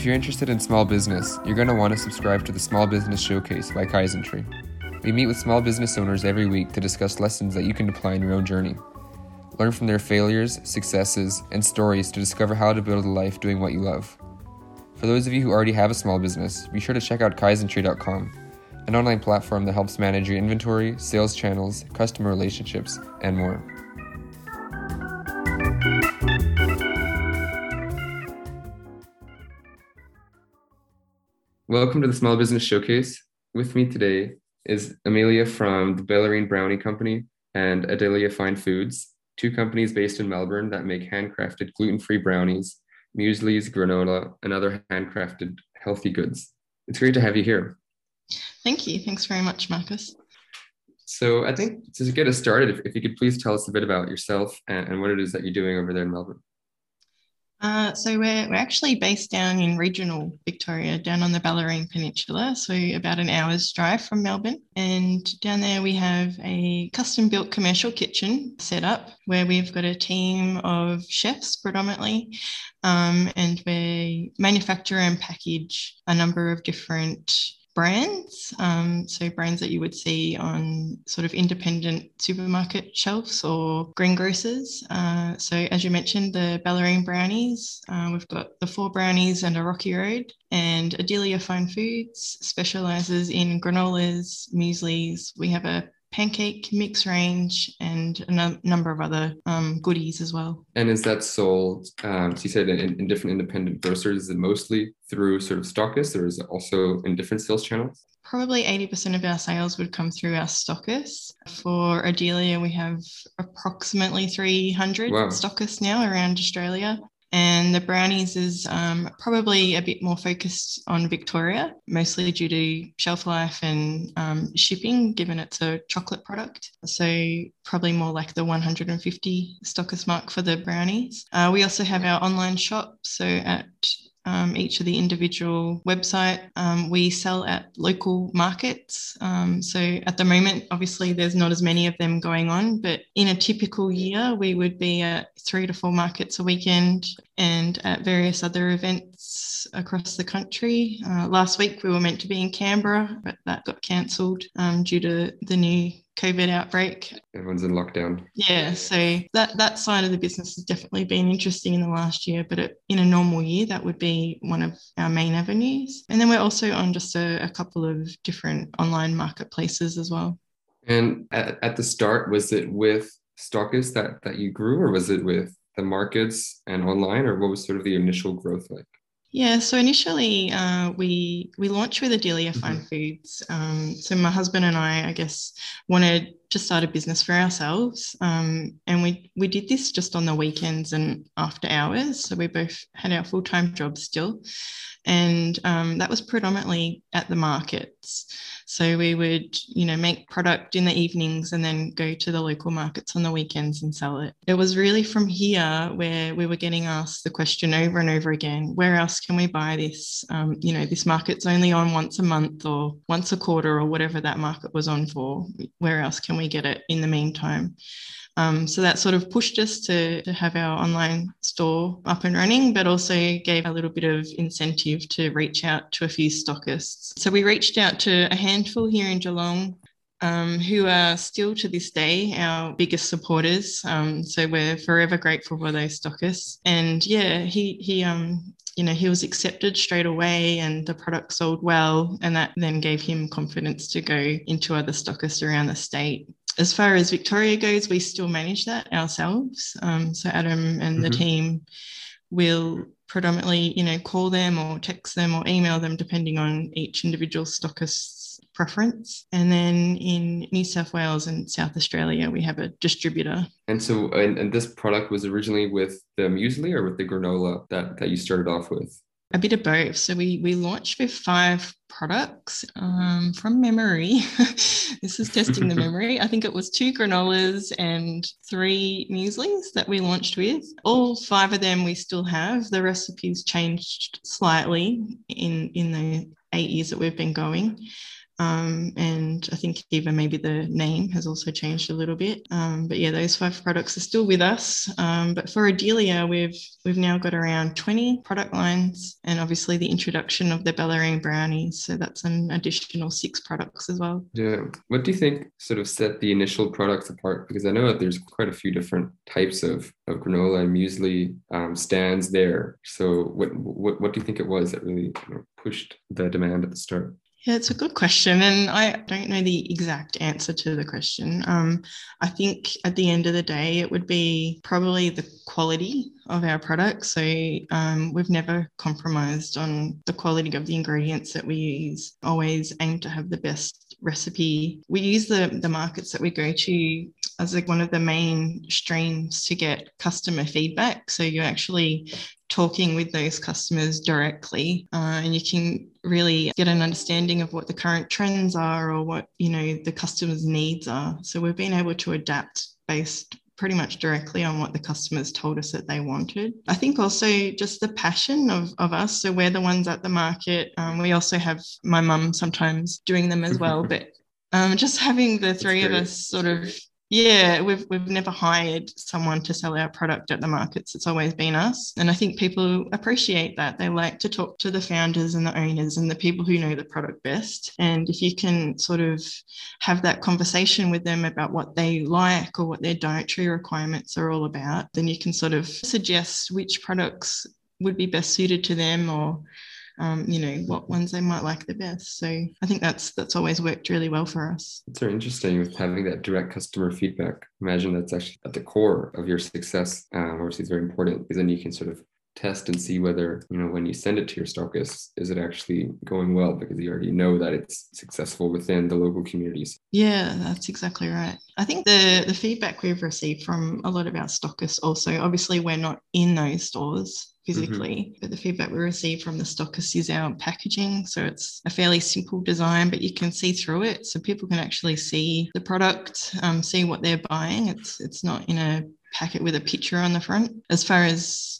If you're interested in small business, you're going to want to subscribe to the Small Business Showcase by Kaizen We meet with small business owners every week to discuss lessons that you can apply in your own journey. Learn from their failures, successes, and stories to discover how to build a life doing what you love. For those of you who already have a small business, be sure to check out kaizntree.com, an online platform that helps manage your inventory, sales channels, customer relationships, and more. Welcome to the Small Business Showcase. With me today is Amelia from the Bellarine Brownie Company and Adelia Fine Foods, two companies based in Melbourne that make handcrafted gluten-free brownies, mueslis, granola, and other handcrafted healthy goods. It's great to have you here. Thank you. Thanks very much, Marcos. So I think to get us started, if, if you could please tell us a bit about yourself and, and what it is that you're doing over there in Melbourne. Uh, so we're, we're actually based down in regional Victoria, down on the Bellarine Peninsula, so about an hour's drive from Melbourne. And down there we have a custom built commercial kitchen set up where we've got a team of chefs predominantly, um, and we manufacture and package a number of different brands. Um, so brands that you would see on sort of independent supermarket shelves or greengrocers. Uh, so as you mentioned, the Bellarine brownies, uh, we've got the four brownies and a rocky road. And Adelia Fine Foods specializes in granolas, mueslis. We have a pancake mix range and a no- number of other um, goodies as well. And is that sold, um, so you said in, in, different independent grocers, is it mostly through sort of stockists or is it also in different sales channels? Probably 80% of our sales would come through our stockists. For Adelia, we have approximately 300 wow. stockists now around Australia. And the brownies is um, probably a bit more focused on Victoria, mostly due to shelf life and um, shipping, given it's a chocolate product. So, probably more like the 150 stockist mark for the brownies. Uh, we also have our online shop. So, at um, each of the individual website. Um, we sell at local markets. Um, so at the moment, obviously, there's not as many of them going on, but in a typical year, we would be at three to four markets a weekend and at various other events across the country. Uh, last week, we were meant to be in Canberra, but that got cancelled um, due to the new COVID outbreak. Everyone's in lockdown. Yeah, so that that side of the business has definitely been interesting in the last year, but it, in a normal year, that would be one of our main avenues. And then we're also on just a, a couple of different online marketplaces as well. And at, at the start, was it with stockists that that you grew, or was it with the markets and online, or what was sort of the initial growth like? Yeah, so initially uh, we we launched with Adelia Fine mm-hmm. Foods. Um, so my husband and I, I guess, wanted to start a business for ourselves, um, and we we did this just on the weekends and after hours. So we both had our full time jobs still, and um, that was predominantly at the markets. So we would, you know, make product in the evenings and then go to the local markets on the weekends and sell it. It was really from here where we were getting asked the question over and over again: Where else can we buy this? Um, you know, this market's only on once a month or once a quarter or whatever that market was on for. Where else can we get it in the meantime? Um, so that sort of pushed us to, to have our online store up and running, but also gave a little bit of incentive to reach out to a few stockists. So we reached out to a handful here in Geelong um, who are still to this day our biggest supporters. Um, so we're forever grateful for those stockists. And yeah, he he um you know he was accepted straight away, and the product sold well, and that then gave him confidence to go into other stockists around the state as far as Victoria goes, we still manage that ourselves. Um, so Adam and mm-hmm. the team will predominantly, you know, call them or text them or email them depending on each individual stockist's preference. And then in New South Wales and South Australia, we have a distributor. And so, and, and this product was originally with the muesli or with the granola that, that you started off with? A bit of both. So we we launched with five products um, from memory. this is testing the memory. I think it was two granolas and three mueslis that we launched with. All five of them we still have. The recipes changed slightly in in the eight years that we've been going. Um, and I think even maybe the name has also changed a little bit. Um, but yeah, those five products are still with us. Um, but for Adelia, we've we've now got around 20 product lines, and obviously the introduction of the Bellarine brownies. So that's an additional six products as well. Yeah. What do you think sort of set the initial products apart? Because I know that there's quite a few different types of, of granola and muesli um, stands there. So what, what what do you think it was that really you know, pushed the demand at the start? Yeah, it's a good question. And I don't know the exact answer to the question. Um, I think at the end of the day, it would be probably the quality of our products. So um, we've never compromised on the quality of the ingredients that we use, always aim to have the best recipe. We use the, the markets that we go to as like one of the main streams to get customer feedback. So you're actually talking with those customers directly uh, and you can really get an understanding of what the current trends are or what you know the customers needs are so we've been able to adapt based pretty much directly on what the customers told us that they wanted. I think also just the passion of, of us. So we're the ones at the market. Um, we also have my mum sometimes doing them as well, but um, just having the three of us sort of yeah, we've we've never hired someone to sell our product at the markets. It's always been us. And I think people appreciate that. They like to talk to the founders and the owners and the people who know the product best. And if you can sort of have that conversation with them about what they like or what their dietary requirements are all about, then you can sort of suggest which products would be best suited to them or um, you know what ones they might like the best. So I think that's that's always worked really well for us. It's very interesting with having that direct customer feedback. Imagine that's actually at the core of your success. Um, obviously, it's very important because then you can sort of test and see whether you know when you send it to your stockists is it actually going well because you already know that it's successful within the local communities yeah that's exactly right i think the the feedback we've received from a lot of our stockists also obviously we're not in those stores physically. Mm-hmm. But the feedback we receive from the stockists is our packaging. So it's a fairly simple design, but you can see through it. So people can actually see the product, um, see what they're buying. It's it's not in a packet with a picture on the front. As far as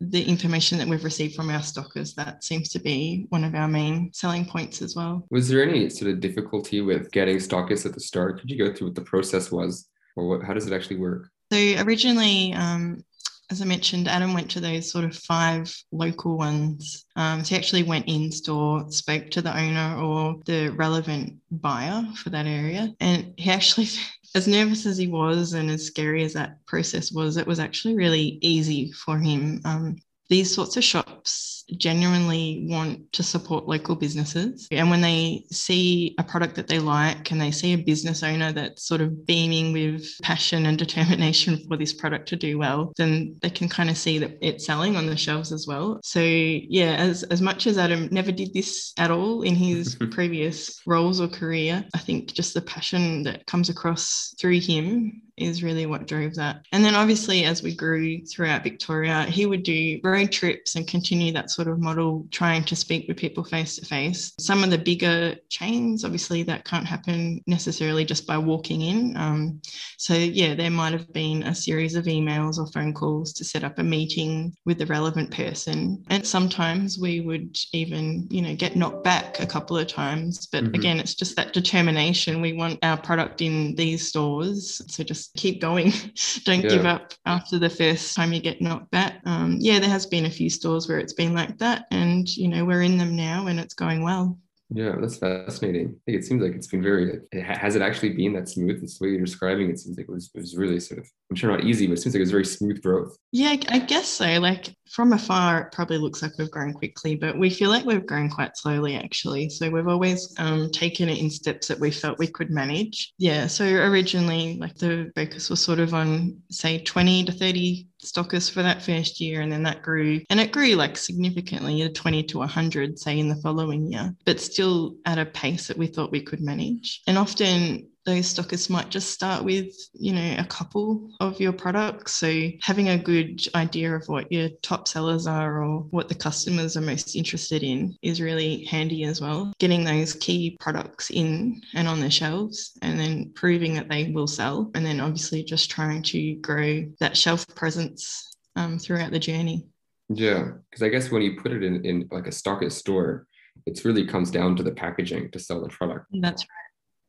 the information that we've received from our stockers, that seems to be one of our main selling points as well. Was there any sort of difficulty with getting stockists at the start? Could you go through what the process was, or what, how does it actually work? So originally, um, as I mentioned, Adam went to those sort of five local ones. Um, so he actually went in store, spoke to the owner or the relevant buyer for that area. And he actually, as nervous as he was and as scary as that process was, it was actually really easy for him. Um, these sorts of shops genuinely want to support local businesses. And when they see a product that they like and they see a business owner that's sort of beaming with passion and determination for this product to do well, then they can kind of see that it's selling on the shelves as well. So yeah, as, as much as Adam never did this at all in his previous roles or career, I think just the passion that comes across through him is really what drove that. And then obviously, as we grew throughout Victoria, he would do road trips and continue that sort of model, trying to speak with people face to face. Some of the bigger chains, obviously, that can't happen necessarily just by walking in. Um, so, yeah, there might have been a series of emails or phone calls to set up a meeting with the relevant person. And sometimes we would even, you know, get knocked back a couple of times. But mm-hmm. again, it's just that determination. We want our product in these stores. So just keep going. Don't yeah. give up after the first time you get knocked back. Um, yeah, there has been a few stores where it's been like that, and you know we're in them now, and it's going well. Yeah, that's fascinating. I think it seems like it's been very. Has it actually been that smooth? It's the way you're describing it seems like it was. It was really sort of. I'm sure not easy, but it seems like it was very smooth growth. Yeah, I guess so. Like from afar, it probably looks like we've grown quickly, but we feel like we've grown quite slowly actually. So we've always um, taken it in steps that we felt we could manage. Yeah. So originally, like the focus was sort of on say 20 to 30 stockers for that first year and then that grew and it grew like significantly 20 to 100 say in the following year but still at a pace that we thought we could manage. And often those stockists might just start with, you know, a couple of your products. So having a good idea of what your top sellers are or what the customers are most interested in is really handy as well. Getting those key products in and on the shelves and then proving that they will sell. And then obviously just trying to grow that shelf presence um, throughout the journey. Yeah, because I guess when you put it in, in like a stockist store, It's really comes down to the packaging to sell the product. That's right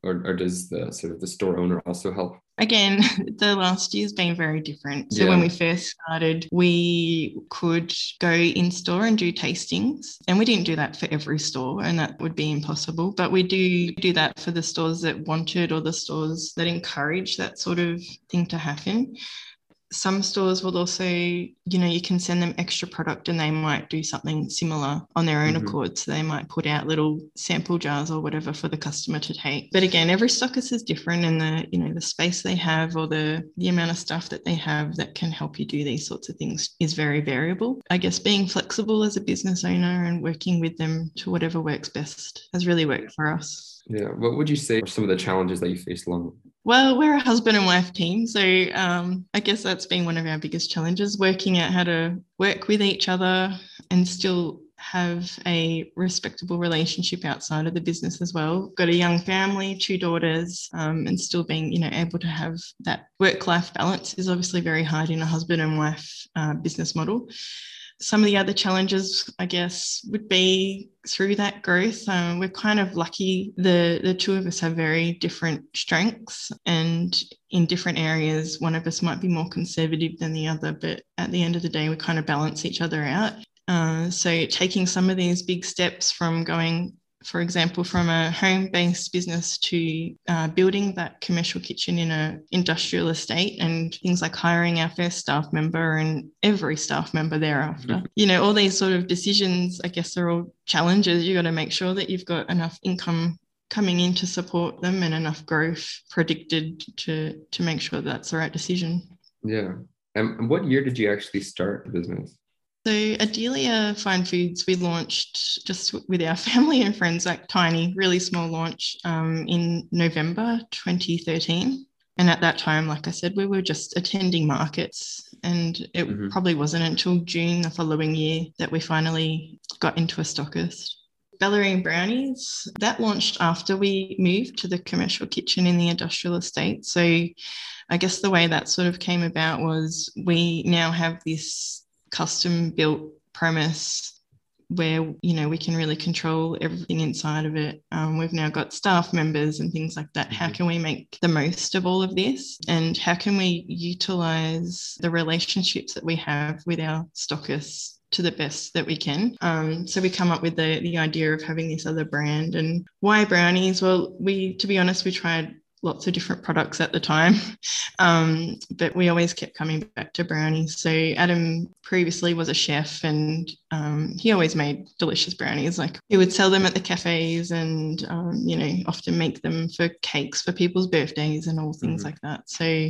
or, or does the sort of the store owner also help? Again the last year's been very different. So yeah. when we first started we could go in store and do tastings and we didn't do that for every store and that would be impossible but we do do that for the stores that wanted or the stores that encourage that sort of thing to happen some stores will also, you know, you can send them extra product and they might do something similar on their own mm-hmm. accord. So they might put out little sample jars or whatever for the customer to take. But again, every stockist is different and the, you know, the space they have or the the amount of stuff that they have that can help you do these sorts of things is very variable. I guess being flexible as a business owner and working with them to whatever works best has really worked for us. Yeah. What would you say are some of the challenges that you faced along well, we're a husband and wife team. So um, I guess that's been one of our biggest challenges working out how to work with each other and still have a respectable relationship outside of the business as well. Got a young family, two daughters, um, and still being, you know, able to have that work-life balance is obviously very hard in a husband and wife uh, business model some of the other challenges, I guess, would be through that growth. Um, we're kind of lucky. The the two of us have very different strengths, and in different areas, one of us might be more conservative than the other. But at the end of the day, we kind of balance each other out. Uh, so taking some of these big steps from going for example, from a home-based business to uh, building that commercial kitchen in an industrial estate and things like hiring our first staff member and every staff member thereafter. Mm-hmm. You know, all these sort of decisions, I guess, are all challenges. You've got to make sure that you've got enough income coming in to support them and enough growth predicted to to make sure that's the right decision. Yeah. And what year did you actually start the business? So Adelia Fine Foods, we launched just with our family and friends, like tiny, really small launch um, in November 2013. And at that time, like I said, we were just attending markets. And it mm-hmm. probably wasn't until June the following year that we finally got into a stockist. Bellarine Brownies, that launched after we moved to the commercial kitchen in the industrial estate. So I guess the way that sort of came about was we now have this custom built premise where you know we can really control everything inside of it um, we've now got staff members and things like that how mm-hmm. can we make the most of all of this and how can we utilize the relationships that we have with our stockists to the best that we can. Um, so we come up with the the idea of having this other brand and why brownies. Well, we to be honest, we tried lots of different products at the time. Um, but we always kept coming back to brownies. So Adam previously was a chef and um, he always made delicious brownies. Like he would sell them at the cafes and, um, you know, often make them for cakes for people's birthdays and all things mm-hmm. like that. So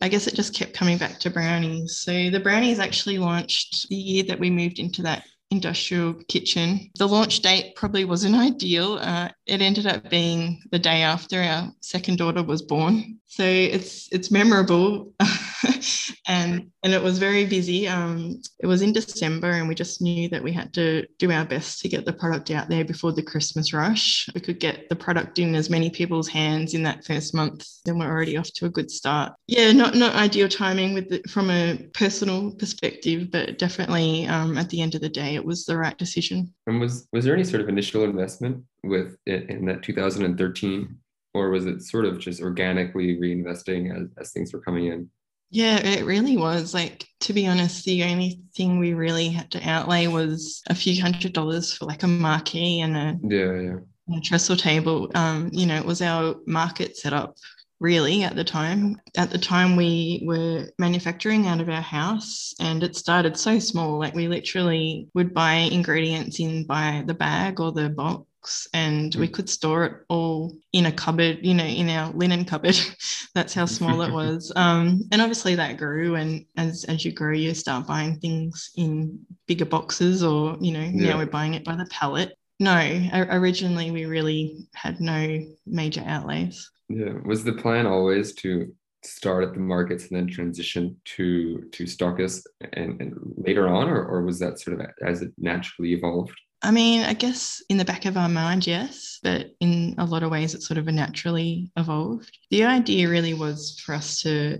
I guess it just kept coming back to brownies. So the brownies actually launched the year that we moved into that industrial kitchen. The launch date probably wasn't ideal. Uh, it ended up being the day after our second daughter was born. So it's it's memorable. and and it was very busy. Um, it was in December, and we just knew that we had to do our best to get the product out there before the Christmas rush. We could get the product in as many people's hands in that first month, then we're already off to a good start. Yeah, not not ideal timing with the, from a personal perspective, but definitely um, at the end of the day, it was the right decision. And was was there any sort of initial investment with it in that 2013? Or was it sort of just organically reinvesting as, as things were coming in? Yeah, it really was. Like, to be honest, the only thing we really had to outlay was a few hundred dollars for like a marquee and a, yeah, yeah. a trestle table. Um, you know, it was our market setup really at the time. At the time, we were manufacturing out of our house and it started so small. Like, we literally would buy ingredients in by the bag or the box and we mm. could store it all in a cupboard, you know, in our linen cupboard. That's how small it was. Um, and obviously that grew. And as, as you grow, you start buying things in bigger boxes or, you know, yeah. now we're buying it by the pallet. No, originally we really had no major outlays. Yeah. Was the plan always to start at the markets and then transition to to stockists and, and later on or, or was that sort of as it naturally evolved I mean, I guess in the back of our mind, yes, but in a lot of ways, it's sort of naturally evolved. The idea really was for us to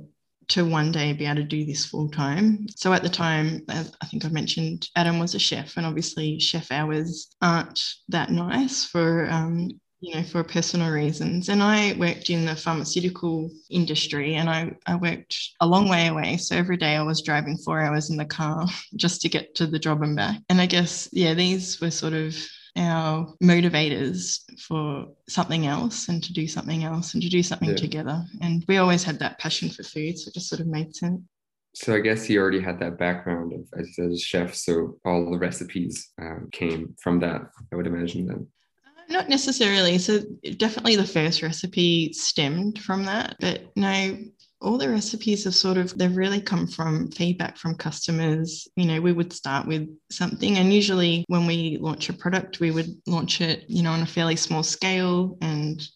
to one day be able to do this full time. So at the time, as I think I mentioned, Adam was a chef, and obviously chef hours aren't that nice for um, you know, for personal reasons. And I worked in the pharmaceutical industry and I, I worked a long way away. So every day I was driving four hours in the car just to get to the job and back. And I guess, yeah, these were sort of our motivators for something else and to do something else and to do something yeah. together. And we always had that passion for food. So it just sort of made sense. So I guess he already had that background of, as you said, a chef. So all the recipes um, came from that, I would imagine then. Not necessarily. So definitely the first recipe stemmed from that, but no, all the recipes have sort of they've really come from feedback from customers you know we would start with something and usually when we launch a product we would launch it you know on a fairly small scale and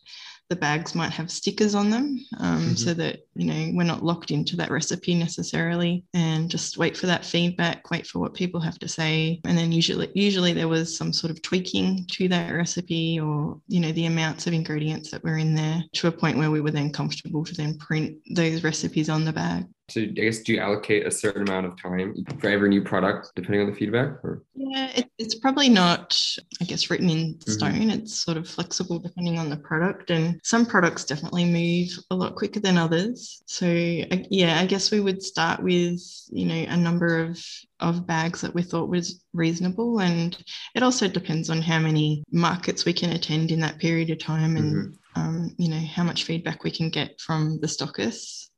the bags might have stickers on them um, mm-hmm. so that you know we're not locked into that recipe necessarily and just wait for that feedback wait for what people have to say and then usually usually there was some sort of tweaking to that recipe or you know the amounts of ingredients that were in there to a point where we were then comfortable to then print those recipes on the bag so I guess do you allocate a certain amount of time for every new product depending on the feedback? Or? Yeah, it, it's probably not, I guess, written in mm-hmm. stone. Mm-hmm. It's sort of flexible depending on the product, and some products definitely move a lot quicker than others. So yeah, I guess we would start with you know a number of of bags that we thought was reasonable, and it also depends on how many markets we can attend in that period of time, and mm-hmm. um, you know how much feedback we can get from the stockists.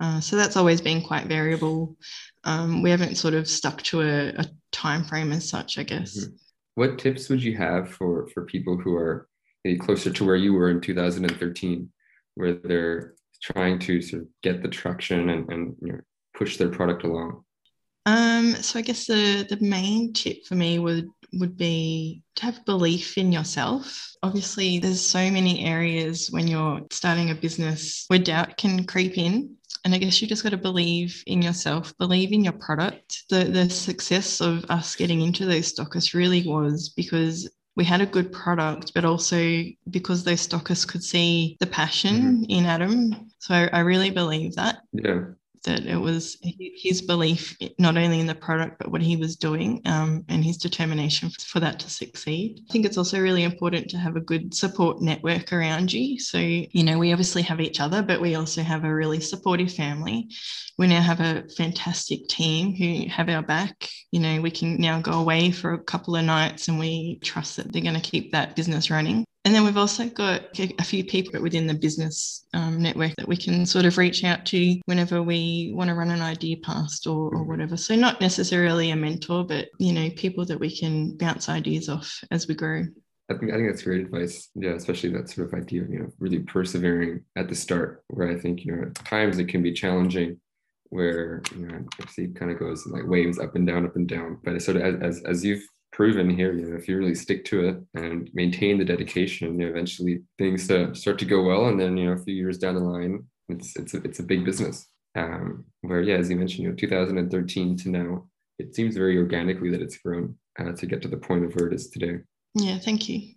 Uh, so that's always been quite variable. Um, we haven't sort of stuck to a, a time frame as such, I guess. Mm-hmm. What tips would you have for for people who are maybe closer to where you were in 2013, where they're trying to sort of get the traction and, and you know, push their product along? Um, so I guess the the main tip for me would would be to have belief in yourself. Obviously, there's so many areas when you're starting a business where doubt can creep in. And I guess you just got to believe in yourself, believe in your product. The the success of us getting into those stockists really was because we had a good product, but also because those stockers could see the passion mm-hmm. in Adam. So I, I really believe that. Yeah that it was his belief not only in the product but what he was doing um, and his determination for that to succeed. I think it's also really important to have a good support network around you. So you know we obviously have each other but we also have a really supportive family. We now have a fantastic team who have our back. You know we can now go away for a couple of nights and we trust that they're going to keep that business running and then we've also got a few people within the business um, network that we can sort of reach out to whenever we want to run an idea past or, or whatever. So not necessarily a mentor, but you know, people that we can bounce ideas off as we grow. I think I think that's great advice. Yeah, especially that sort of idea you know really persevering at the start, where I think you know at times it can be challenging, where you know obviously it kind of goes like waves up and down, up and down. But sort of as as, as you've proven here, you know, if you really stick to it and maintain the dedication, you know, eventually things uh, start to go well. And then, you know, a few years down the line, it's, it's, a, it's a big business. Um, where, yeah, as you mentioned, you know, 2013 to now, it seems very organically that it's grown uh, to get to the point of where it is today. Yeah, thank you.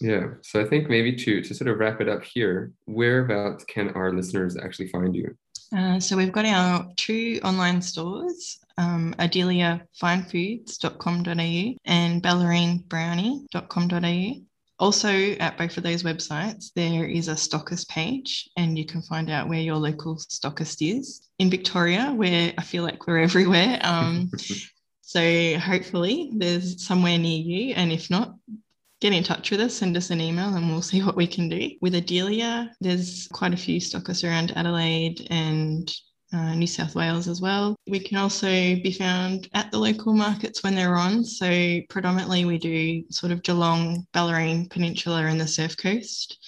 Yeah. So I think maybe to to sort of wrap it up here, whereabouts can our listeners actually find you? Uh, so we've got our two online stores um, adeliafinefoods.com.au and bellarinebrownie.com.au. Also, at both of those websites, there is a stockist page, and you can find out where your local stockist is. In Victoria, where I feel like we're everywhere. Um, so, hopefully, there's somewhere near you. And if not, get in touch with us, send us an email, and we'll see what we can do. With Adelia, there's quite a few stockists around Adelaide and uh, New South Wales as well. We can also be found at the local markets when they're on. So, predominantly, we do sort of Geelong, Bellarine Peninsula, and the Surf Coast.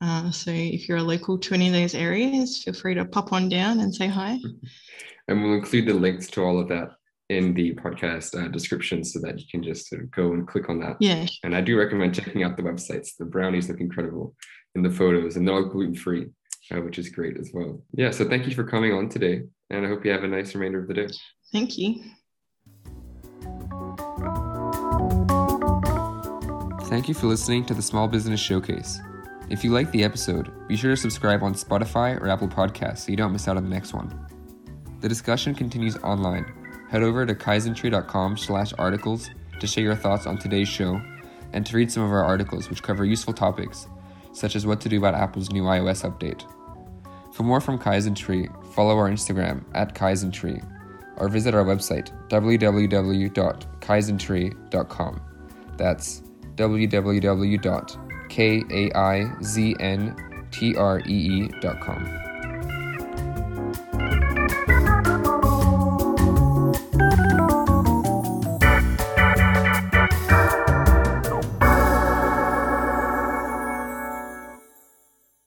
Uh, so, if you're a local to any of those areas, feel free to pop on down and say hi. And we'll include the links to all of that in the podcast uh, description so that you can just sort of go and click on that. Yeah. And I do recommend checking out the websites. The brownies look incredible in the photos and they're all gluten free uh, which is great as well. Yeah, so thank you for coming on today, and I hope you have a nice remainder of the day. Thank you. Thank you for listening to the Small Business Showcase. If you like the episode, be sure to subscribe on Spotify or Apple Podcasts so you don't miss out on the next one. The discussion continues online. Head over to kaizntree.com slash articles to share your thoughts on today's show and to read some of our articles which cover useful topics, such as what to do about Apple's new iOS update. For more from Kaizntree, follow our Instagram at Kaizntree or visit our website www.kaizntree.com. That's www.kaizntree.com.